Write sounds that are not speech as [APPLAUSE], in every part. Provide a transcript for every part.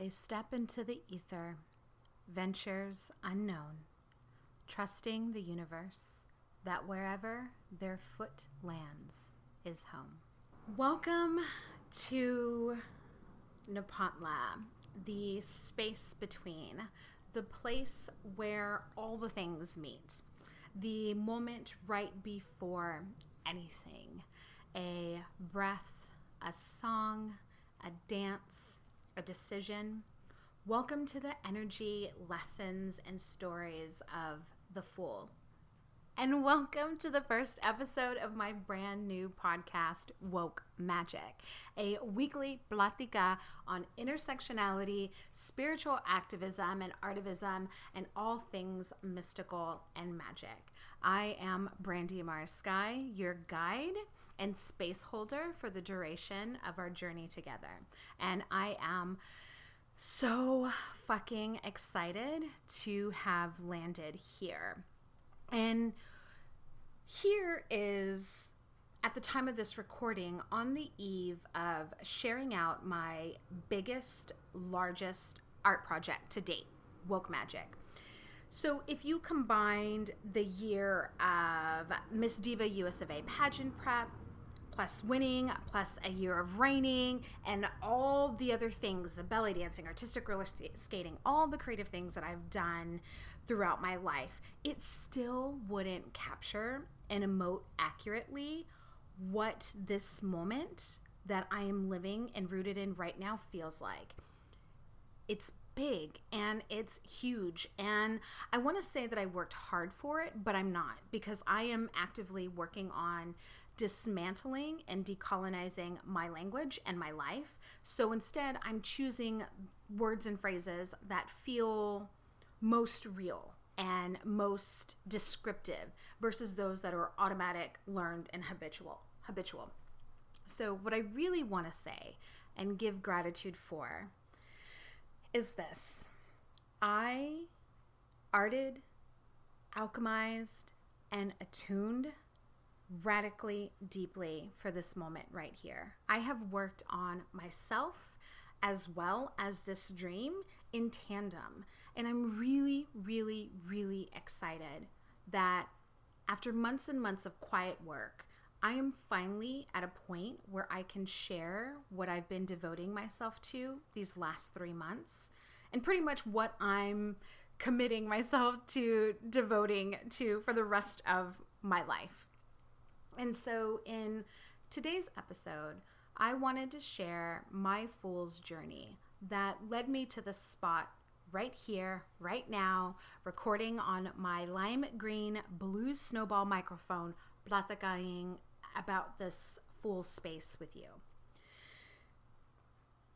They step into the ether, ventures unknown, trusting the universe that wherever their foot lands is home. Welcome to Nepantla, the space between, the place where all the things meet, the moment right before anything a breath, a song, a dance, a decision. Welcome to the energy, lessons, and stories of the Fool. And welcome to the first episode of my brand new podcast, Woke Magic, a weekly platica on intersectionality, spiritual activism, and artivism, and all things mystical and magic. I am Brandy Amar Sky, your guide and space holder for the duration of our journey together. And I am so fucking excited to have landed here. And here is at the time of this recording on the eve of sharing out my biggest, largest art project to date, Woke Magic. So, if you combined the year of Miss Diva US of A pageant prep, plus winning, plus a year of reigning, and all the other things the belly dancing, artistic roller skating, all the creative things that I've done throughout my life, it still wouldn't capture and emote accurately what this moment that I am living and rooted in right now feels like. It's big and it's huge. And I want to say that I worked hard for it, but I'm not because I am actively working on dismantling and decolonizing my language and my life. So instead, I'm choosing words and phrases that feel most real and most descriptive versus those that are automatic, learned, and habitual. Habitual. So, what I really want to say and give gratitude for is this I arted, alchemized, and attuned radically deeply for this moment right here. I have worked on myself as well as this dream in tandem. And I'm really, really, really excited that after months and months of quiet work, I am finally at a point where I can share what I've been devoting myself to these last three months and pretty much what I'm committing myself to devoting to for the rest of my life. And so, in today's episode, I wanted to share my fool's journey that led me to the spot right here, right now, recording on my lime green blue snowball microphone, platicaing about this fool space with you.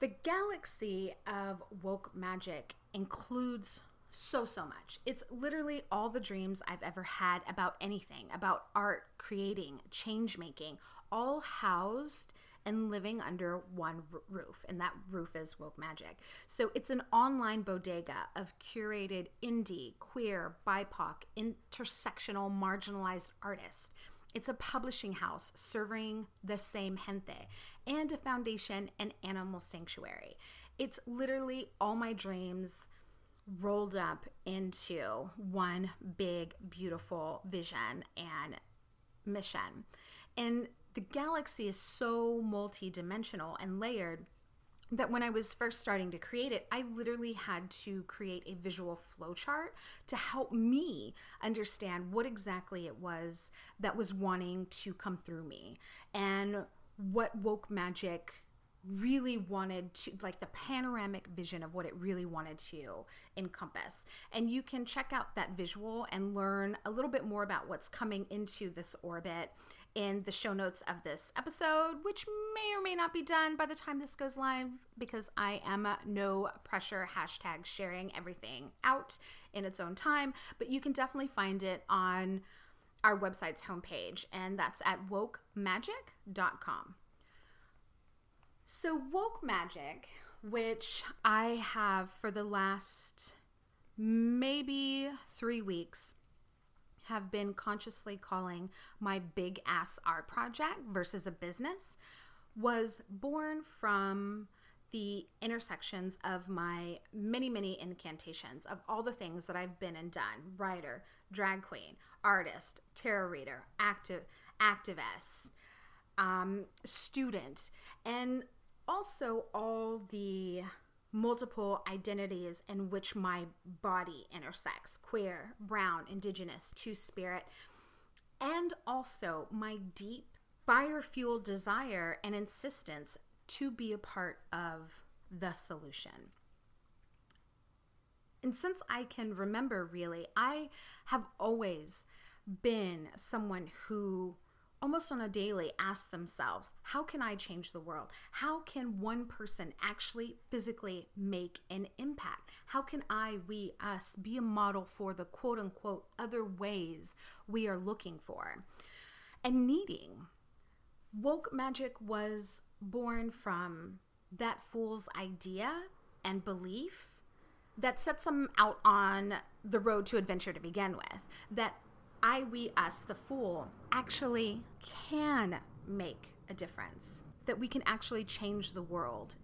The galaxy of woke magic includes so, so much. It's literally all the dreams I've ever had about anything, about art, creating, change making, all housed and living under one r- roof. And that roof is Woke Magic. So it's an online bodega of curated indie, queer, BIPOC, intersectional, marginalized artists. It's a publishing house serving the same gente and a foundation and animal sanctuary. It's literally all my dreams rolled up into one big, beautiful vision and mission. And the galaxy is so multi-dimensional and layered that when I was first starting to create it, I literally had to create a visual flowchart to help me understand what exactly it was that was wanting to come through me and what woke magic really wanted to like the panoramic vision of what it really wanted to encompass. And you can check out that visual and learn a little bit more about what's coming into this orbit in the show notes of this episode which may or may not be done by the time this goes live because i am no pressure hashtag sharing everything out in its own time. But you can definitely find it on our website's homepage and that's at wokemagic.com so, woke magic, which I have for the last maybe three weeks, have been consciously calling my big ass art project versus a business, was born from the intersections of my many, many incantations of all the things that I've been and done. Writer, drag queen, artist, tarot reader, active, activist, um, student, and also all the multiple identities in which my body intersects queer, brown, indigenous, two spirit, and also my deep fire fueled desire and insistence to be a part of the solution. And since I can remember, really, I have always been someone who almost on a daily ask themselves, how can I change the world? How can one person actually physically make an impact? How can I, we, us be a model for the quote unquote other ways we are looking for and needing? Woke magic was born from that fool's idea and belief that sets them out on the road to adventure to begin with. That I, we, us, the fool, actually can make a difference. That we can actually change the world,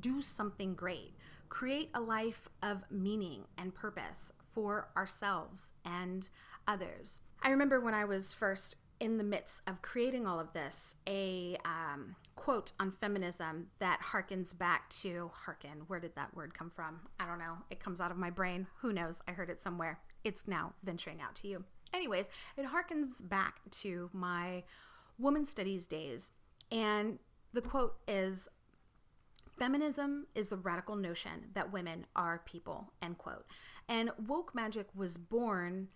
do something great, create a life of meaning and purpose for ourselves and others. I remember when I was first in the midst of creating all of this, a um, quote on feminism that harkens back to harken. Where did that word come from? I don't know. It comes out of my brain. Who knows? I heard it somewhere. It's now venturing out to you. Anyways, it harkens back to my woman studies days. And the quote is Feminism is the radical notion that women are people, end quote. And woke magic was born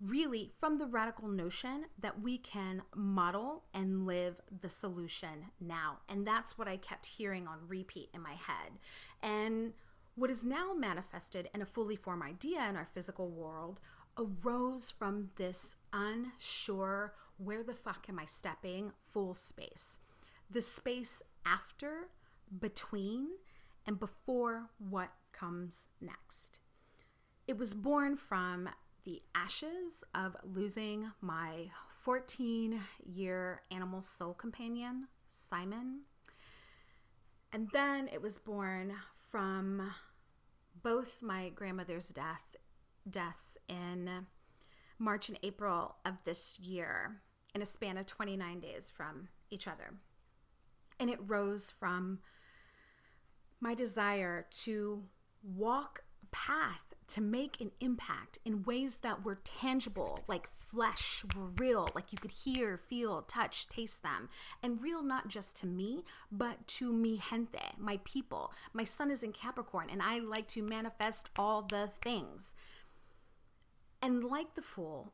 really from the radical notion that we can model and live the solution now. And that's what I kept hearing on repeat in my head. And what is now manifested in a fully formed idea in our physical world arose from this unsure, where the fuck am I stepping full space. The space after, between, and before what comes next. It was born from the ashes of losing my 14 year animal soul companion, Simon. And then it was born from both my grandmother's death deaths in March and April of this year in a span of 29 days from each other. And it rose from my desire to walk path to make an impact in ways that were tangible, like flesh, were real, like you could hear, feel, touch, taste them. And real not just to me, but to mi gente, my people. My sun is in Capricorn, and I like to manifest all the things. And like the fool,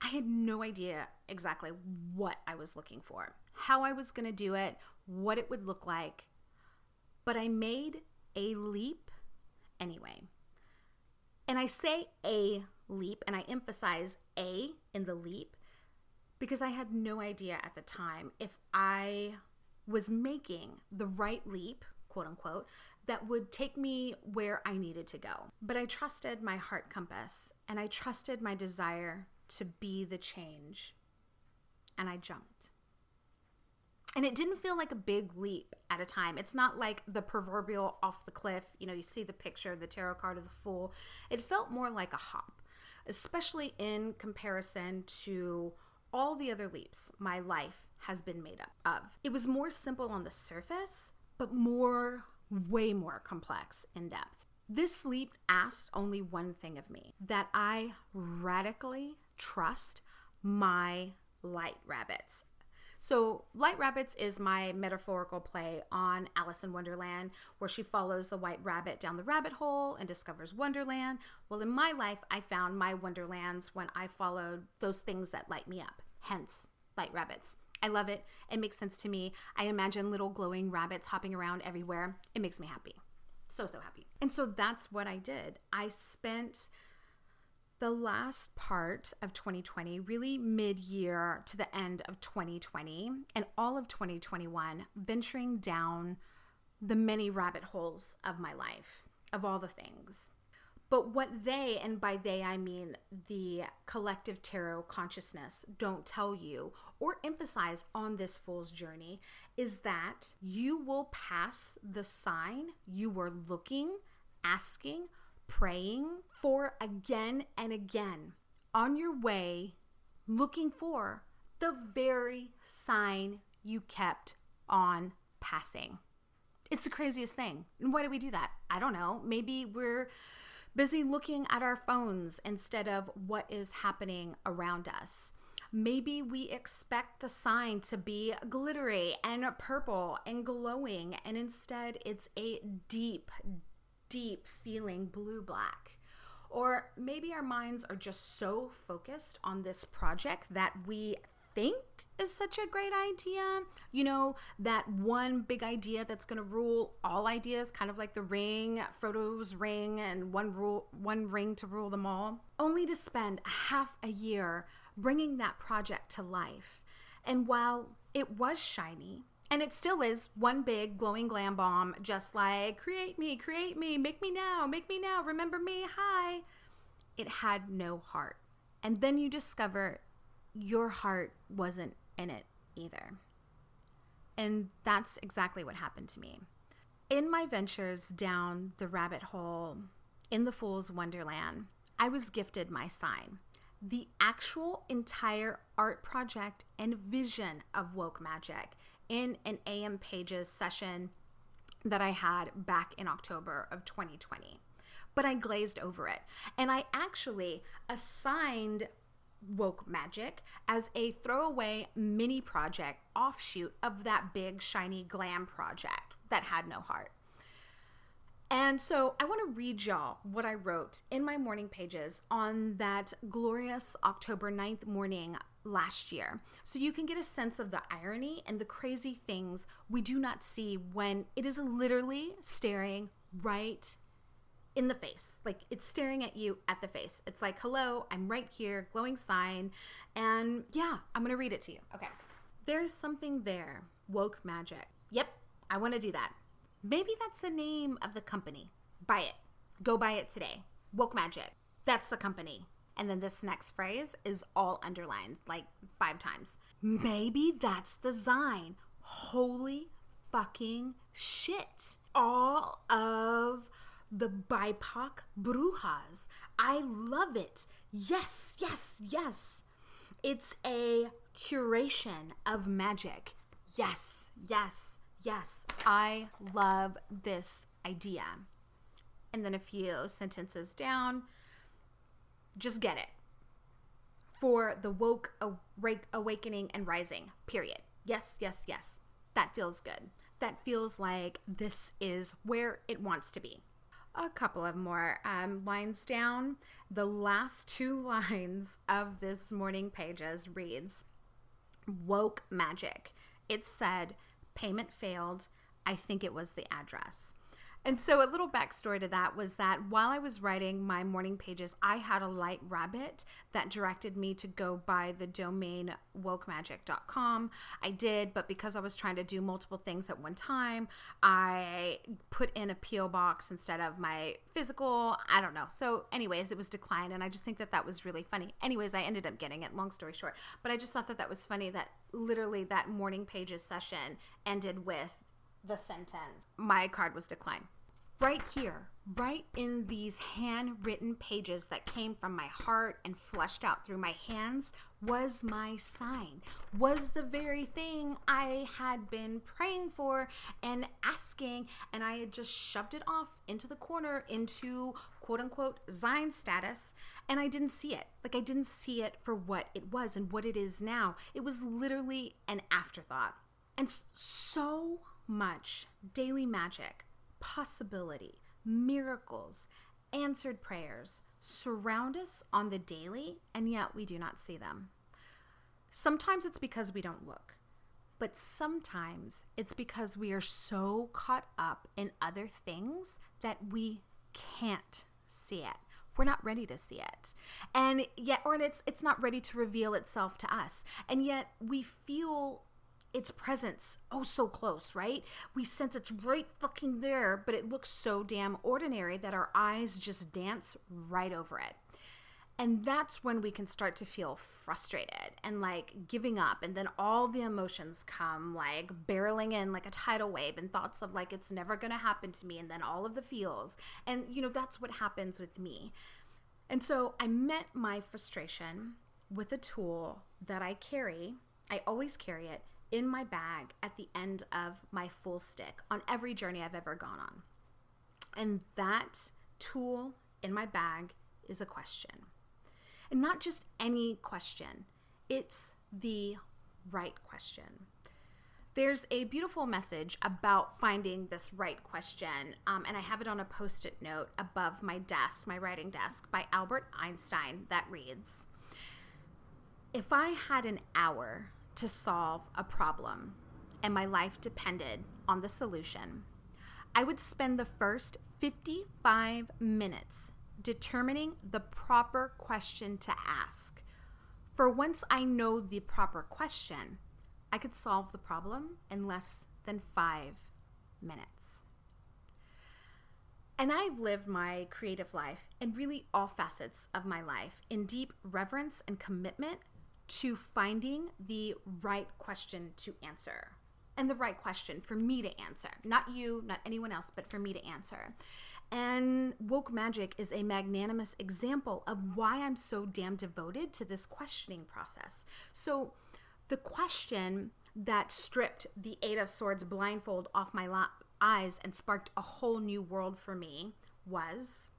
I had no idea exactly what I was looking for, how I was going to do it, what it would look like. But I made a leap anyway. And I say a leap, and I emphasize a in the leap because I had no idea at the time if I was making the right leap, quote unquote, that would take me where I needed to go. But I trusted my heart compass and I trusted my desire to be the change. And I jumped. And it didn't feel like a big leap at a time. It's not like the proverbial off the cliff, you know, you see the picture, the tarot card of the fool. It felt more like a hop, especially in comparison to all the other leaps my life has been made up of. It was more simple on the surface, but more, way more complex in depth. This sleep asked only one thing of me that I radically trust my light rabbits so, Light Rabbits is my metaphorical play on Alice in Wonderland, where she follows the white rabbit down the rabbit hole and discovers Wonderland. Well, in my life, I found my Wonderlands when I followed those things that light me up, hence Light Rabbits. I love it. It makes sense to me. I imagine little glowing rabbits hopping around everywhere. It makes me happy. So, so happy. And so that's what I did. I spent the last part of 2020, really mid year to the end of 2020, and all of 2021, venturing down the many rabbit holes of my life, of all the things. But what they, and by they I mean the collective tarot consciousness, don't tell you or emphasize on this fool's journey is that you will pass the sign you were looking, asking, praying for again and again on your way, looking for the very sign you kept on passing. It's the craziest thing. And why do we do that? I don't know. Maybe we're busy looking at our phones instead of what is happening around us. Maybe we expect the sign to be glittery and purple and glowing, and instead it's a deep, deep feeling blue black. Or maybe our minds are just so focused on this project that we think is such a great idea. You know, that one big idea that's going to rule all ideas, kind of like the ring, Frodo's ring, and one rule, one ring to rule them all, only to spend half a year bringing that project to life. And while it was shiny, and it still is one big glowing glam bomb, just like create me, create me, make me now, make me now, remember me, hi. It had no heart. And then you discover your heart wasn't in it either. And that's exactly what happened to me. In my ventures down the rabbit hole in the Fool's Wonderland, I was gifted my sign. The actual entire art project and vision of Woke Magic in an AM Pages session that I had back in October of 2020. But I glazed over it. And I actually assigned woke magic as a throwaway mini project offshoot of that big shiny glam project that had no heart. And so I want to read y'all what I wrote in my morning pages on that glorious October 9th morning last year. So you can get a sense of the irony and the crazy things we do not see when it is literally staring right in the face. Like it's staring at you at the face. It's like, hello, I'm right here, glowing sign. And yeah, I'm going to read it to you. Okay. There's something there. Woke magic. Yep, I want to do that. Maybe that's the name of the company. Buy it. Go buy it today. Woke magic. That's the company. And then this next phrase is all underlined like five times. Maybe that's the sign. Holy fucking shit. All of the BIPOC brujas. I love it. Yes, yes, yes. It's a curation of magic. Yes, yes, yes. I love this idea. And then a few sentences down, just get it. For the woke awakening and rising, period. Yes, yes, yes. That feels good. That feels like this is where it wants to be a couple of more um, lines down. The last two [LAUGHS] lines of this morning pages reads Woke magic. It said, payment failed. I think it was the address. And so, a little backstory to that was that while I was writing my morning pages, I had a light rabbit that directed me to go buy the domain wokemagic.com. I did, but because I was trying to do multiple things at one time, I put in a P.O. box instead of my physical. I don't know. So, anyways, it was declined, and I just think that that was really funny. Anyways, I ended up getting it, long story short. But I just thought that that was funny that literally that morning pages session ended with the sentence, My card was declined right here, right in these handwritten pages that came from my heart and fleshed out through my hands, was my sign, was the very thing I had been praying for and asking, and I had just shoved it off into the corner into quote unquote Zion status, and I didn't see it. Like, I didn't see it for what it was and what it is now. It was literally an afterthought. And so much daily magic possibility, miracles, answered prayers surround us on the daily, and yet we do not see them. Sometimes it's because we don't look, but sometimes it's because we are so caught up in other things that we can't see it. We're not ready to see it. And yet or it's it's not ready to reveal itself to us. And yet we feel its presence oh so close, right? We sense it's right fucking there, but it looks so damn ordinary that our eyes just dance right over it. And that's when we can start to feel frustrated and like giving up. And then all the emotions come like barreling in like a tidal wave and thoughts of like it's never to happen to me. And then all of the feels. And, you know, that's what happens with me. And so I met my frustration with a tool that I carry. I always carry it in my bag at the end of my full stick on every journey I've ever gone on. And that tool in my bag is a question. And not just any question, it's the right question. There's a beautiful message about finding this right question, um, and I have it on a post it note above my desk, my writing desk, by Albert Einstein that reads If I had an hour to solve a problem and my life depended on the solution, I would spend the first 55 minutes determining the proper question to ask. For once I know the proper question, I could solve the problem in less than five minutes. And I've lived my creative life and really all facets of my life in deep reverence and commitment to finding the right question to answer. And the right question for me to answer. Not you, not anyone else, but for me to answer. And woke magic is a magnanimous example of why I'm so damn devoted to this questioning process. So, the question that stripped the Eight of Swords blindfold off my eyes and sparked a whole new world for me was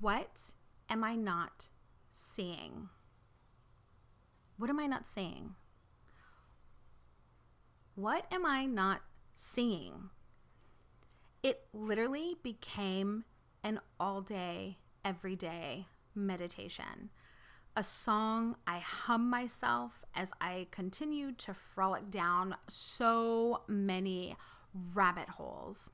What am I not seeing? What am I not seeing? What am I not seeing? it literally became an all day, everyday meditation. A song I hum myself as I continued to frolic down so many rabbit holes.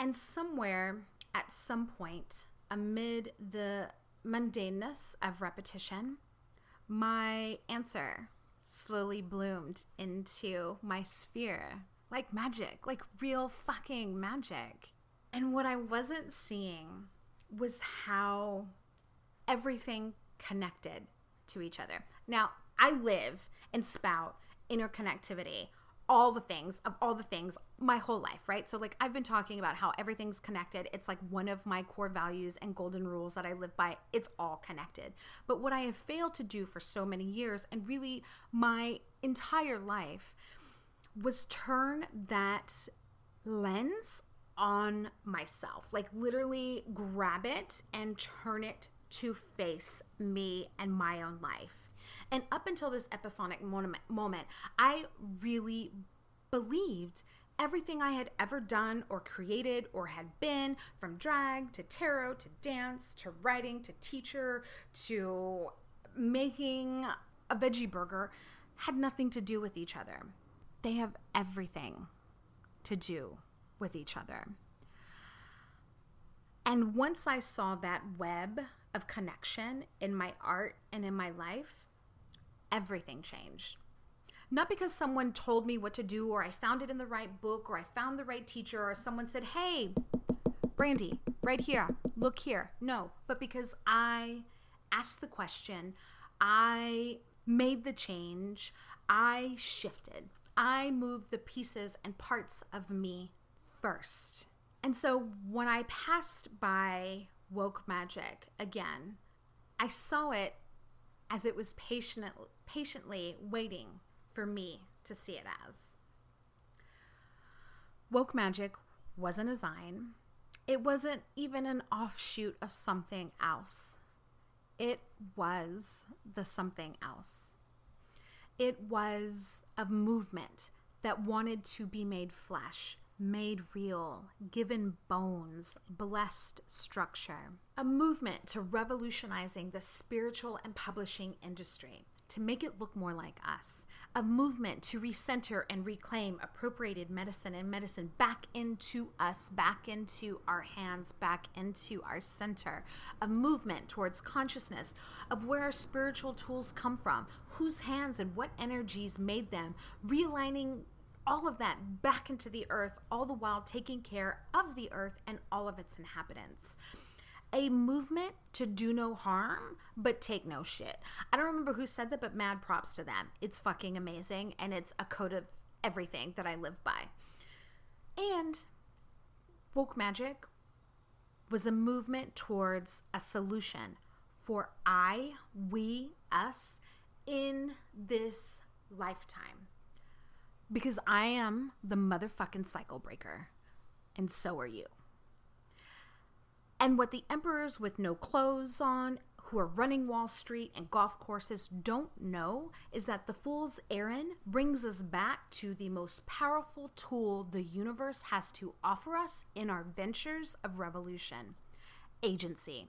And somewhere at some point, amid the mundaneness of repetition, my answer slowly bloomed into my sphere like magic, like real fucking magic. And what I wasn't seeing was how everything connected to each other. Now, I live and spout interconnectivity, all the things of all the things my whole life, right? So, like, I've been talking about how everything's connected. It's like one of my core values and golden rules that I live by. It's all connected. But what I have failed to do for so many years and really my entire life was turn that lens on myself. Like literally grab it and turn it to face me and my own life. And up until this epiphanic moment, I really believed everything I had ever done or created or had been from drag to tarot to dance to writing to teacher to making a veggie burger had nothing to do with each other they have everything to do with each other. And once I saw that web of connection in my art and in my life, everything changed. Not because someone told me what to do, or I found it in the right book, or I found the right teacher, or someone said, Hey, Brandy, right here, look here. No, but because I asked the question, I made the change, I shifted. I moved the pieces and parts of me first. And so when I passed by woke magic again, I saw it as it was patient, patiently waiting for me to see it as. Woke magic wasn't a sign. It wasn't even an offshoot of something else. It was the something else. It was a movement that wanted to be made flesh, made real, given bones, blessed structure. A movement to revolutionizing the spiritual and publishing industry to make it look more like us. a movement to recenter and reclaim appropriated medicine and medicine back into us, back into our hands, back into our center. A movement towards consciousness of where our spiritual tools come from, whose hands and what energies made them, realigning all of that back into the earth, all the while taking care of the earth and all of its inhabitants a movement to do no harm but take no shit. I don't remember who said that, but mad props to them. It's fucking amazing and it's a code of everything that I live by. And woke magic was a movement towards a solution for I, we, us in this lifetime. Because I am the motherfucking cycle breaker, and so are you. And what the emperors with no clothes on, who are running Wall Street and golf courses, don't know is that the Fool's Errand brings us back to the most powerful tool the universe has to offer us in our ventures of revolution agency.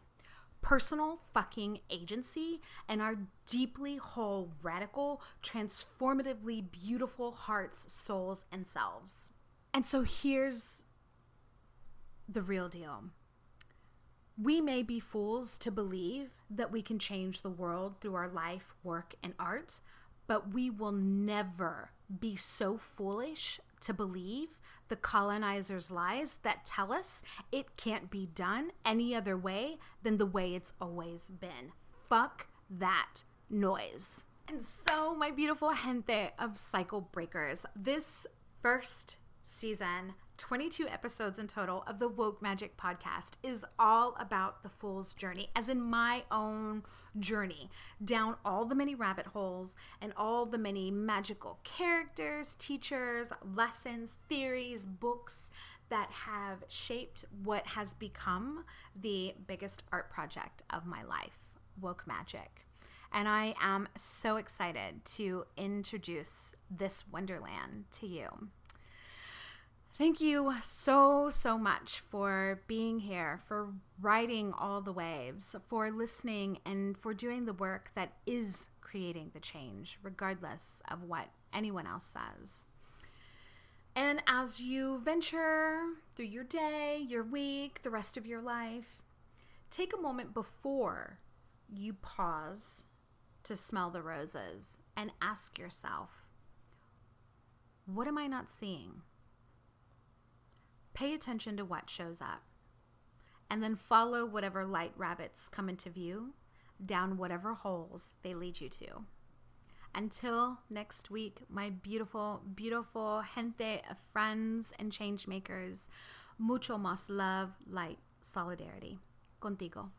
Personal fucking agency and our deeply whole, radical, transformatively beautiful hearts, souls, and selves. And so here's the real deal we may be fools to believe that we can change the world through our life, work, and art, but we will never be so foolish to believe the colonizers' lies that tell us it can't be done any other way than the way it's always been. Fuck that noise. And so, my beautiful gente of cycle breakers, this first season 22 episodes in total of the Woke Magic podcast is all about the fool's journey, as in my own journey down all the many rabbit holes and all the many magical characters, teachers, lessons, theories, books that have shaped what has become the biggest art project of my life, Woke Magic. And I am so excited to introduce this wonderland to you. Thank you so, so much for being here, for riding all the waves, for listening, and for doing the work that is creating the change, regardless of what anyone else says. And as you venture through your day, your week, the rest of your life, take a moment before you pause to smell the roses and ask yourself, what am I not seeing? Pay attention to what shows up. And then follow whatever light rabbits come into view down whatever holes they lead you to. Until next week, my beautiful, beautiful gente of friends and change makers, mucho más love, light, solidarity. Contigo.